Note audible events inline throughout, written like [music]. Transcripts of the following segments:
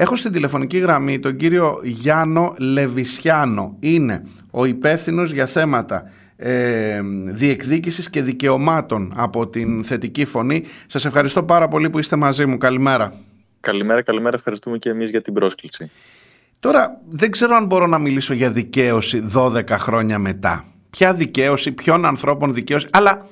Έχω στην τηλεφωνική γραμμή τον κύριο Γιάννο Λεβισιάνο. Είναι ο υπεύθυνος για θέματα ε, διεκδίκησης και δικαιωμάτων από την θετική φωνή. Σας ευχαριστώ πάρα πολύ που είστε μαζί μου. Καλημέρα. Καλημέρα, καλημέρα. Ευχαριστούμε και εμείς για την πρόσκληση. Τώρα δεν ξέρω αν μπορώ να μιλήσω για δικαίωση 12 χρόνια μετά. Ποια δικαίωση, ποιον ανθρώπων δικαίωση, αλλά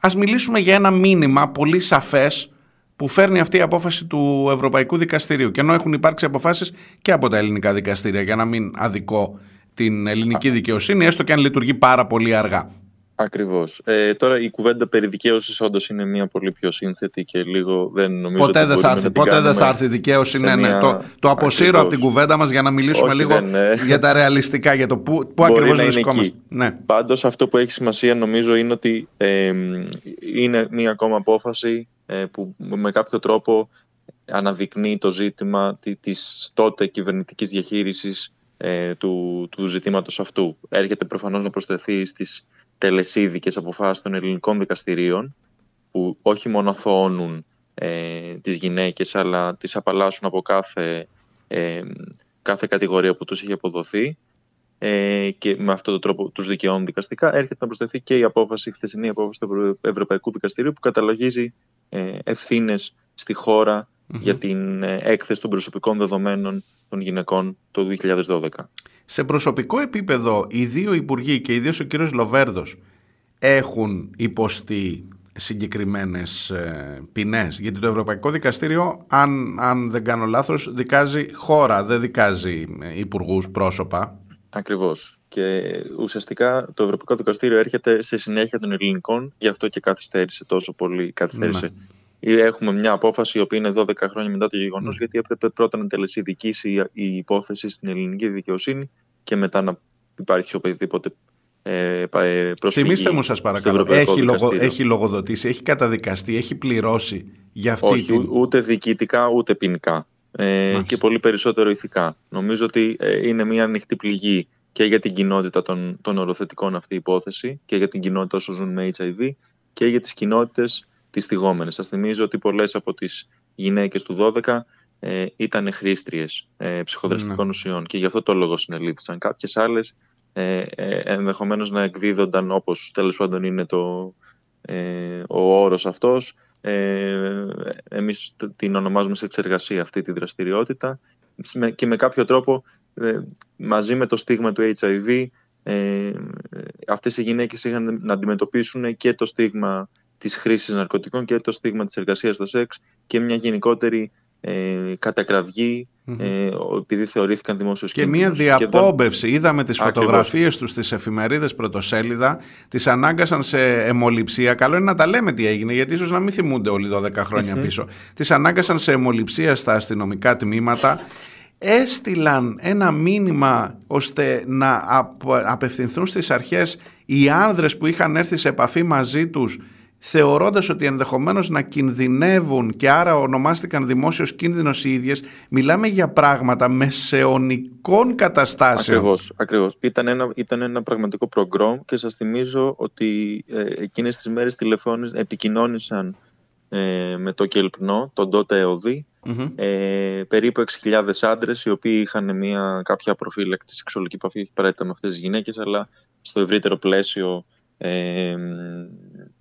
ας μιλήσουμε για ένα μήνυμα πολύ σαφές που φέρνει αυτή η απόφαση του Ευρωπαϊκού Δικαστηρίου. Και ενώ έχουν υπάρξει αποφάσεις και από τα ελληνικά δικαστήρια, για να μην αδικό την ελληνική δικαιοσύνη, έστω και αν λειτουργεί πάρα πολύ αργά. Ακριβώς. Ε, τώρα η κουβέντα περί δικαίωσης όντως είναι μια πολύ πιο σύνθετη και λίγο δεν νομίζω ποτέ δεν θα έρθει. Ποτέ δεν θα έρθει η δικαίωση. Ναι, ναι. Το, το αποσύρω από την κουβέντα μας για να μιλήσουμε λίγο για τα ρεαλιστικά, για το πού, πού ακριβώς βρισκόμαστε. Ναι. Πάντως αυτό που έχει σημασία νομίζω είναι ότι ε, είναι μια ακόμα απόφαση ε, που με κάποιο τρόπο αναδεικνύει το ζήτημα της τότε κυβερνητικής διαχείρισης ε, του, του ζητήματος αυτού. Έρχεται προφανώς να προσθεθεί στις τελεσίδικες αποφάσεις των ελληνικών δικαστηρίων που όχι μόνο αθωώνουν ε, τις γυναίκες αλλά τις απαλλάσσουν από κάθε, ε, κάθε κατηγορία που τους είχε αποδοθεί ε, και με αυτόν τον τρόπο τους δικαιώνουν δικαστικά έρχεται να προσθεθεί και η απόφαση, η χθεσινή απόφαση του Ευρωπαϊκού Δικαστηρίου που καταλογίζει ε, ευθύνες στη χώρα για την ε, έκθεση των προσωπικών δεδομένων των γυναικών το 2012. Σε προσωπικό επίπεδο, οι δύο υπουργοί και ιδίως ο κύριος Λοβέρδος έχουν υποστεί συγκεκριμένες ε, ποινές. Γιατί το Ευρωπαϊκό Δικαστήριο αν, αν δεν κάνω λάθος δικάζει χώρα δεν δικάζει ε, υπουργούς πρόσωπα. Ακριβώς. Και ουσιαστικά το Ευρωπαϊκό Δικαστήριο έρχεται σε συνέχεια των ελληνικών γι' αυτό και καθυστέρησε τόσο πολύ καθυστέρησε ναι έχουμε μια απόφαση η οποία είναι 12 χρόνια μετά το γεγονός, mm. γιατί έπρεπε πρώτα να τελεσιδικήσει η υπόθεση στην ελληνική δικαιοσύνη και μετά να υπάρχει οποιαδήποτε ε, ε προσφυγή. Θυμήστε μου σας παρακαλώ, έχει, λογο, έχει λογοδοτήσει, έχει καταδικαστεί, έχει πληρώσει για αυτή Όχι, την... ούτε διοικητικά ούτε ποινικά ε, και πολύ περισσότερο ηθικά. Νομίζω ότι ε, είναι μια ανοιχτή πληγή και για την κοινότητα των, των οροθετικών αυτή η υπόθεση και για την κοινότητα όσο ζουν με HIV και για τις κοινότητες τις θυγόμενες. Σας θυμίζω ότι πολλές από τις γυναίκες του 12 ε, ήταν χρήστριες ε, ψυχοδραστικών ναι. ουσιών και γι' αυτό το λόγο συνελήφθησαν. Κάποιες άλλες ε, ε, ενδεχομένως να εκδίδονταν όπως τέλος πάντων είναι το, ε, ο όρος αυτός. Ε, εμείς την ονομάζουμε σε εξεργασία αυτή τη δραστηριότητα και με κάποιο τρόπο ε, μαζί με το στίγμα του HIV ε, αυτές οι γυναίκες είχαν να αντιμετωπίσουν και το στίγμα Της χρήσης ναρκωτικών και το στίγμα της εργασίας στο σεξ και μια γενικότερη ε, κατακραυγή ε, επειδή θεωρήθηκαν δημόσιους Και μια διαπόμπευση. Είδαμε τις φωτογραφίες τους στις εφημερίδες πρωτοσέλιδα, τις ανάγκασαν σε αιμοληψία. Καλό είναι να τα λέμε τι έγινε, γιατί ίσως να μην θυμούνται όλοι 12 χρόνια πίσω. Τις ανάγκασαν σε αιμοληψία στα αστυνομικά τμήματα. Έστειλαν ένα μήνυμα ώστε να απευθυνθούν στις αρχές οι άνδρες που είχαν έρθει σε επαφή μαζί τους θεωρώντας ότι ενδεχομένως να κινδυνεύουν και άρα ονομάστηκαν δημόσιος κίνδυνος οι ίδιες, μιλάμε για πράγματα μεσαιωνικών καταστάσεων. Ακριβώς, ακριβώς. Ήταν ένα, ήταν ένα πραγματικό προγκρόμ και σας θυμίζω ότι ε, εκείνες τις μέρες επικοινώνησαν ε, με το Κελπνό, τον τότε ΕΟΔΗ, ε, περίπου 6.000 άντρες οι οποίοι είχαν μια κάποια προφύλακτη σεξουαλική επαφή, όχι με αυτές τις γυναίκες, αλλά στο ευρύτερο πλαίσιο ε,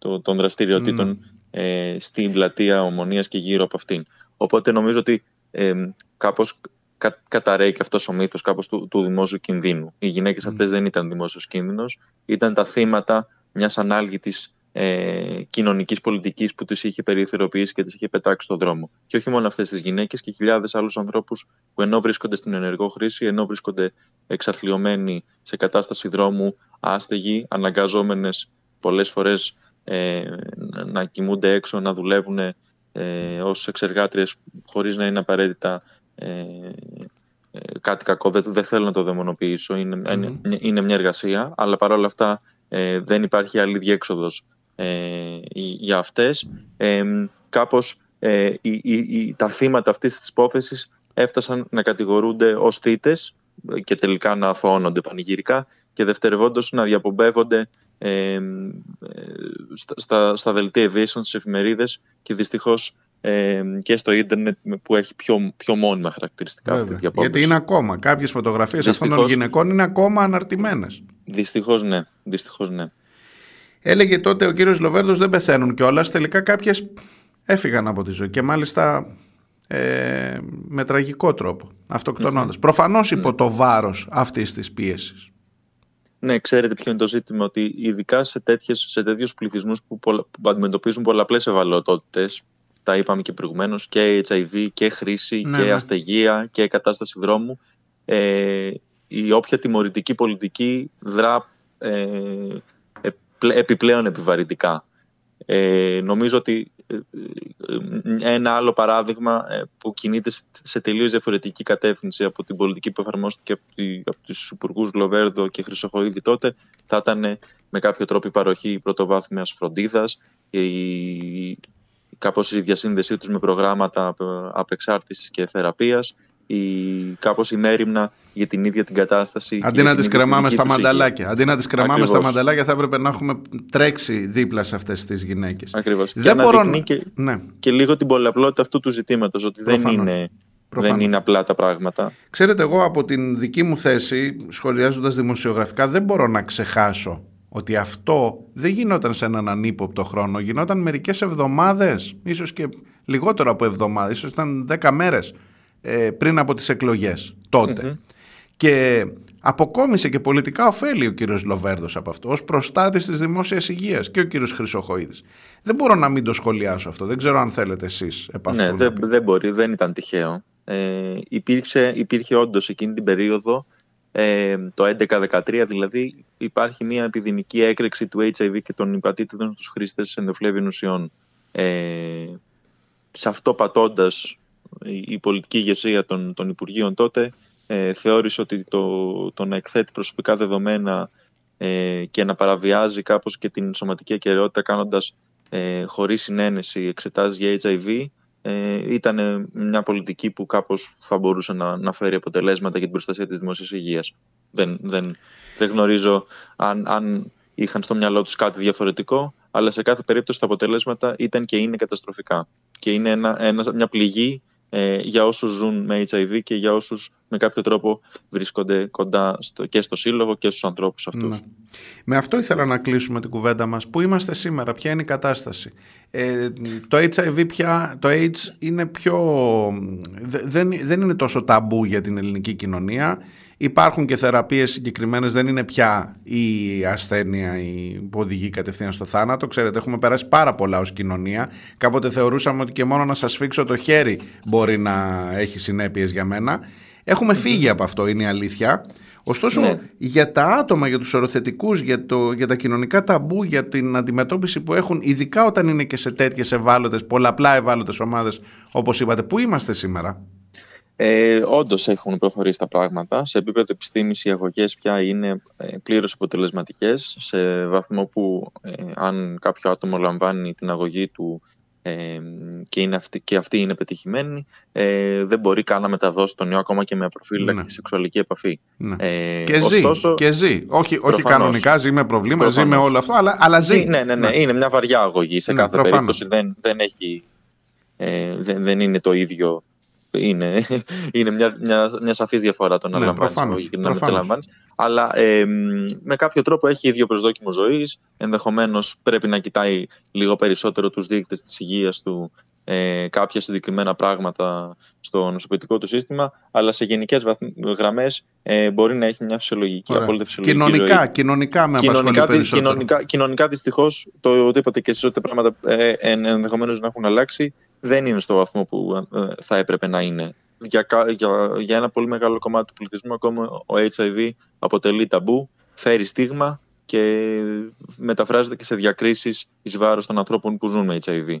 το, των δραστηριοτήτων mm. ε, στην πλατεία Ομονίας και γύρω από αυτήν. Οπότε νομίζω ότι ε, κάπως κα, καταραίει και αυτός ο μύθος κάπως του, του δημόσιου κινδύνου. Οι γυναίκες αυτές δεν ήταν δημόσιος κίνδυνος, ήταν τα θύματα μιας ανάλγητης ε, κοινωνικής πολιτικής που τις είχε περιθωριοποιήσει και τις είχε πετάξει στον δρόμο. Και όχι μόνο αυτές τις γυναίκες και χιλιάδες άλλους ανθρώπους που ενώ βρίσκονται στην ενεργό χρήση, ενώ βρίσκονται εξαθλειωμένοι σε κατάσταση δρόμου, άστεγοι, αναγκαζόμενες πολλές φορές ε, να κοιμούνται έξω, να δουλεύουν ε, ως εξεργάτριες χωρίς να είναι απαραίτητα ε, ε, κάτι κακό. Δεν, δεν θέλω να το δαιμονοποιήσω. Είναι, είναι μια εργασία, αλλά παρόλα αυτά ε, δεν υπάρχει άλλη διέξοδος ε, για αυτές. Ε, κάπως ε, τα θύματα αυτής της υπόθεσης έφτασαν να κατηγορούνται ως θύτες και τελικά να αθωώνονται πανηγυρικά και δευτερευόντως να διαπομπεύονται ε, στα, στα δελτία ειδήσεων, στις εφημερίδες και δυστυχώς ε, και στο ίντερνετ που έχει πιο, πιο μόνιμα χαρακτηριστικά αυτή τη Γιατί είναι ακόμα. Κάποιες φωτογραφίες αυτών των γυναικών είναι ακόμα αναρτημένες. Δυστυχώς ναι. Δυστυχώς, ναι. Έλεγε τότε ο κύριος Λοβέρδος δεν πεθαίνουν κιόλας. Τελικά κάποιες έφυγαν από τη ζωή και μάλιστα ε, με τραγικό τρόπο, αυτοκτονώντας. Mm-hmm. Προφανώς υπό ναι. το βάρος αυτής της πίεσης. Ναι, ξέρετε ποιο είναι το ζήτημα, ότι ειδικά σε, τέτοιες, σε τέτοιους πληθυσμούς που, που αντιμετωπίζουν πολλαπλές ευαλωτότητες, τα είπαμε και προηγουμένως, και HIV και χρήση ναι, και ναι. αστεγία και κατάσταση δρόμου, ε, η όποια τιμωρητική πολιτική δρά ε, επιπλέον επιβαρυντικά. Ε, νομίζω ότι ε, ε, ένα άλλο παράδειγμα ε, που κινείται σε τελείως διαφορετική κατεύθυνση από την πολιτική που εφαρμόστηκε από, τη, από τους υπουργούς Λοβέρδο και Χρυσοχοίδη τότε θα ήταν με κάποιο τρόπο η παροχή πρωτοβάθμιας φροντίδας η, κάπως η διασύνδεσή τους με προγράμματα απεξάρτησης και θεραπείας η, κάπως η μέρημνα για την ίδια την κατάσταση. Αντί να τις κρεμάμε στα μανταλάκια. Αντί να τις κρεμάμε στα μανταλάκια θα έπρεπε να έχουμε τρέξει δίπλα σε αυτές τις γυναίκες. Ακριβώς. Δεν και μπορώ να... Και, ναι. και λίγο την πολλαπλότητα αυτού του ζητήματος, ότι δεν είναι... Δεν είναι απλά τα πράγματα. Ξέρετε, εγώ από την δική μου θέση, σχολιάζοντας δημοσιογραφικά, δεν μπορώ να ξεχάσω ότι αυτό δεν γινόταν σε έναν ανύποπτο χρόνο, γινόταν μερικές εβδομάδες, ίσως και λιγότερο από εβδομάδες, ίσως ήταν δέκα μέρες ε, πριν από τις εκλογές Και αποκόμισε και πολιτικά ωφέλη ο κύριος Λοβέρδος από αυτό ως προστάτης της δημόσιας υγείας και ο κύριος Χρυσοχοίδης. Δεν μπορώ να μην το σχολιάσω αυτό. Δεν ξέρω αν θέλετε εσείς επ' αυτού. Ναι, δεν, δεν μπορεί. Δεν ήταν τυχαίο. Ε, υπήρξε, υπήρχε όντως εκείνη την περίοδο ε, το 11-13 δηλαδή υπάρχει μια επιδημική έκρηξη του HIV και των υπατήτητων στους χρήστες ενδοφλέβιων ουσιών. Ε, σε αυτό πατώντας η πολιτική ηγεσία των, των Υπουργείων τότε ε, θεώρησε ότι το, το να εκθέτει προσωπικά δεδομένα ε, και να παραβιάζει κάπως και την σωματική ακαιρεότητα κάνοντας ε, χωρίς συνένεση εξετάσεις για HIV ε, ήταν μια πολιτική που κάπως θα μπορούσε να, να φέρει αποτελέσματα για την προστασία της δημόσιας υγείας. Δεν, δεν, δεν γνωρίζω αν, αν είχαν στο μυαλό τους κάτι διαφορετικό, αλλά σε κάθε περίπτωση τα αποτελέσματα ήταν και είναι καταστροφικά. Και είναι ένα, ένα, μια πληγή ε, για όσους ζουν με HIV και για όσους με κάποιο τρόπο βρίσκονται κοντά στο, και στο σύλλογο και στους ανθρώπους αυτούς. Ναι. Με αυτό ήθελα να κλείσουμε την κουβέντα μας. Πού είμαστε σήμερα, ποια είναι η κατάσταση; Ε, το HIV πια, το AIDS είναι πιο, δεν, δεν είναι τόσο ταμπού για την ελληνική κοινωνία. Υπάρχουν και θεραπείες συγκεκριμένες, δεν είναι πια η ασθένεια η που οδηγεί κατευθείαν στο θάνατο. Ξέρετε, έχουμε περάσει πάρα πολλά ως κοινωνία. Κάποτε θεωρούσαμε ότι και μόνο να σας φίξω το χέρι μπορεί να έχει συνέπειες για μένα. Έχουμε φύγει από αυτό, είναι η αλήθεια. Ωστόσο, ναι. για τα άτομα, για τους οροθετικούς, για, το, για τα κοινωνικά ταμπού, για την αντιμετώπιση που έχουν, ειδικά όταν είναι και σε τέτοιες ευάλωτες, πολλαπλά ευάλωτες ομάδες, όπως είπατε, πού είμαστε σήμερα; Ε, Όντως έχουν προχωρήσει τα πράγματα. Σε επίπεδο επιστήμης, οι αγωγές πια είναι ε, πλήρως αποτελεσματικές, σε βαθμό που ε, αν κάποιο άτομο λαμβάνει την αγωγή του ε, και, είναι αυτή, και αυτή είναι πετυχημένη, ε, δεν μπορεί καν να μεταδώσει τον ιό ακόμα και με απροφύλακτη ναι. σεξουαλική επαφή. Ναι. Ε, και, ωστόσο, ζει, και ζει. Όχι, όχι κανονικά, ζει με προβλήματα, ζει με όλο αυτό, αλλά, αλλά ζει. Ναι, ναι, ναι, ναι. Είναι μια βαριά αγωγή σε ναι, κάθε προφανώς. περίπτωση. Δεν, δεν, έχει, ε, δεν, δεν είναι το ίδιο είναι, είναι μια, μια, μια σαφής διαφορά το να ναι, λαμβάνεις και να μην Αλλά ε, με κάποιο τρόπο έχει ίδιο προσδόκιμο ζωής, ενδεχομένως πρέπει να κοιτάει λίγο περισσότερο τους δείκτες της υγείας του, ε, κάποια συγκεκριμένα πράγματα στο νοσοποιητικό του σύστημα, αλλά σε γενικές γραμμές ε, μπορεί να έχει μια φυσιολογική, Ωραία. απόλυτα φυσιολογική κοινωνικά, ζωή. Κοινωνικά με κοινωνικά, περισσότερο. Κοινωνικά, κοινωνικά δυστυχώς, το, το είπατε και εσείς ότι πράγματα ε, ενδεχομένως να έχουν αλλάξει, δεν είναι στο βαθμό που ε, θα έπρεπε να είναι. Για, για, για ένα πολύ μεγάλο κομμάτι του πληθυσμού ακόμα ο HIV αποτελεί ταμπού, φέρει στίγμα και μεταφράζεται και σε διακρίσεις εις βάρος των ανθρώπων που ζουν με HIV.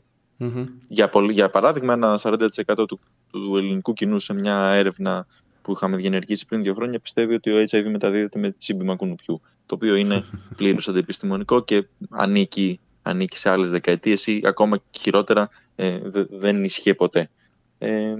Για, για παράδειγμα, ένα 40% του, του ελληνικού κοινού σε μια έρευνα που είχαμε διενεργήσει πριν δύο χρόνια πιστεύει ότι ο HIV μεταδίδεται με τη σύμπημα κουνουπιού, το οποίο είναι [laughs] πλήρως αντιεπιστημονικό και ανήκει ανήκει σε άλλες δεκαετίες ή ακόμα χειρότερα ε, δεν ισχύει ποτέ. Ε,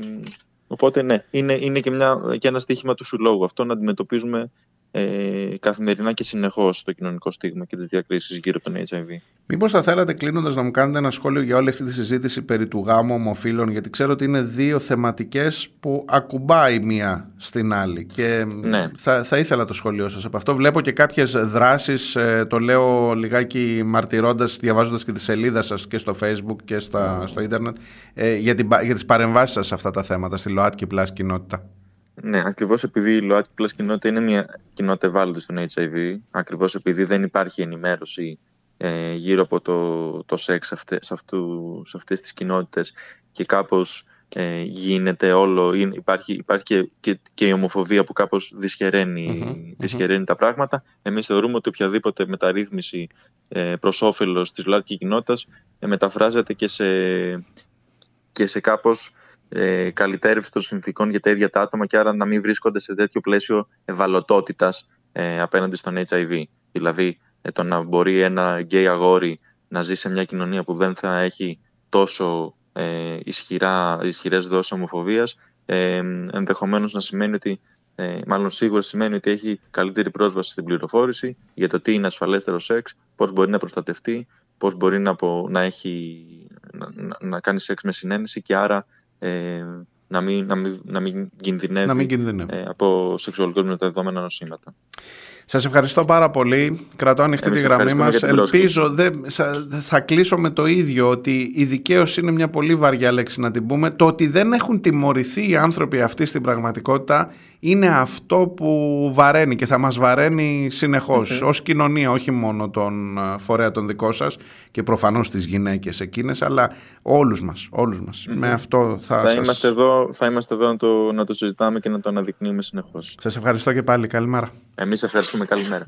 οπότε ναι, είναι, είναι και, μια, και ένα στοίχημα του συλλόγου αυτό να αντιμετωπίζουμε ε, καθημερινά και συνεχώς το κοινωνικό στίγμα και τις διακρίσεις γύρω από τον HIV. Μήπως θα θέλατε κλείνοντας να μου κάνετε ένα σχόλιο για όλη αυτή τη συζήτηση περί του γάμου ομοφύλων γιατί ξέρω ότι είναι δύο θεματικές που ακουμπάει μία στην άλλη και ναι. θα, θα ήθελα το σχόλιο σας από αυτό. Βλέπω και κάποιες δράσεις, ε, το λέω λιγάκι μαρτυρώντας, διαβάζοντας και τη σελίδα σας και στο facebook και στα, στο ίντερνετ ε, για, την, για τις παρεμβάσεις σας σε αυτά τα θέματα στη ΛΟΑΤΚΙ Plus κοινότητα. Ναι, ακριβώς επειδή η ΛΟΑΤΚΙ Plus κοινότητα είναι μια κοινότητα ευάλωτη στον HIV, ακριβώς επειδή δεν υπάρχει ενημέρωση ε, γύρω από το, το σεξ σε, αυτές, σε, αυτού, σε αυτές τις κοινότητες και κάπως ε, γίνεται όλο, υπάρχει, υπάρχει και, και, η ομοφοβία που κάπως δυσχεραίνει, τα πράγματα. Εμείς θεωρούμε ότι οποιαδήποτε μεταρρύθμιση ε, προς όφελος της ΛΟΑΤΚΙ κοινότητας ε, μεταφράζεται και σε, και σε κάπως ε, καλυτέρευση των συνθήκων για τα ίδια τα άτομα και άρα να μην βρίσκονται σε τέτοιο πλαίσιο ευαλωτότητας ε, απέναντι στον HIV. Δηλαδή ε, το να μπορεί ένα γκέι αγόρι να ζει σε μια κοινωνία που δεν θα έχει τόσο ε, ισχυρά, ισχυρές δόσεις ομοφοβίας ε, ενδεχομένως να σημαίνει ότι ε, μάλλον σίγουρα σημαίνει ότι έχει καλύτερη πρόσβαση στην πληροφόρηση για το τι είναι ασφαλέστερο σεξ, πώς μπορεί να προστατευτεί, πώς μπορεί να, να, έχει, να, να κάνει σεξ με συνένεση και άρα ε, να, μην, να, μην, να μην κινδυνεύει, να μην κινδυνεύει. Ε, από σεξουαλικούς μεταδεδομένα νοσήματα. Σας ευχαριστώ πάρα πολύ. Κρατώ ανοιχτή τη γραμμή μας. Ελπίζω, δεν, θα κλείσω με το ίδιο, ότι η δικαίωση είναι μια πολύ βαριά λέξη να την πούμε. Το ότι δεν έχουν τιμωρηθεί οι άνθρωποι αυτοί στην πραγματικότητα είναι αυτό που βαραίνει και θα μας βαραίνει συνεχώς ως κοινωνία, όχι μόνο τον ε, φορέα των δικό σας και προφανώς τις γυναίκες εκείνες, αλλά όλους μας, όλους μας. Με αυτό θα, θα, σας... είμαστε εδώ, θα είμαστε εδώ να το, να το συζητάμε και να το αναδεικνύουμε συνεχώς. Σας ευχαριστώ και πάλι. Καλημέρα. Εμείς ευχαριστούμε. Καλημέρα.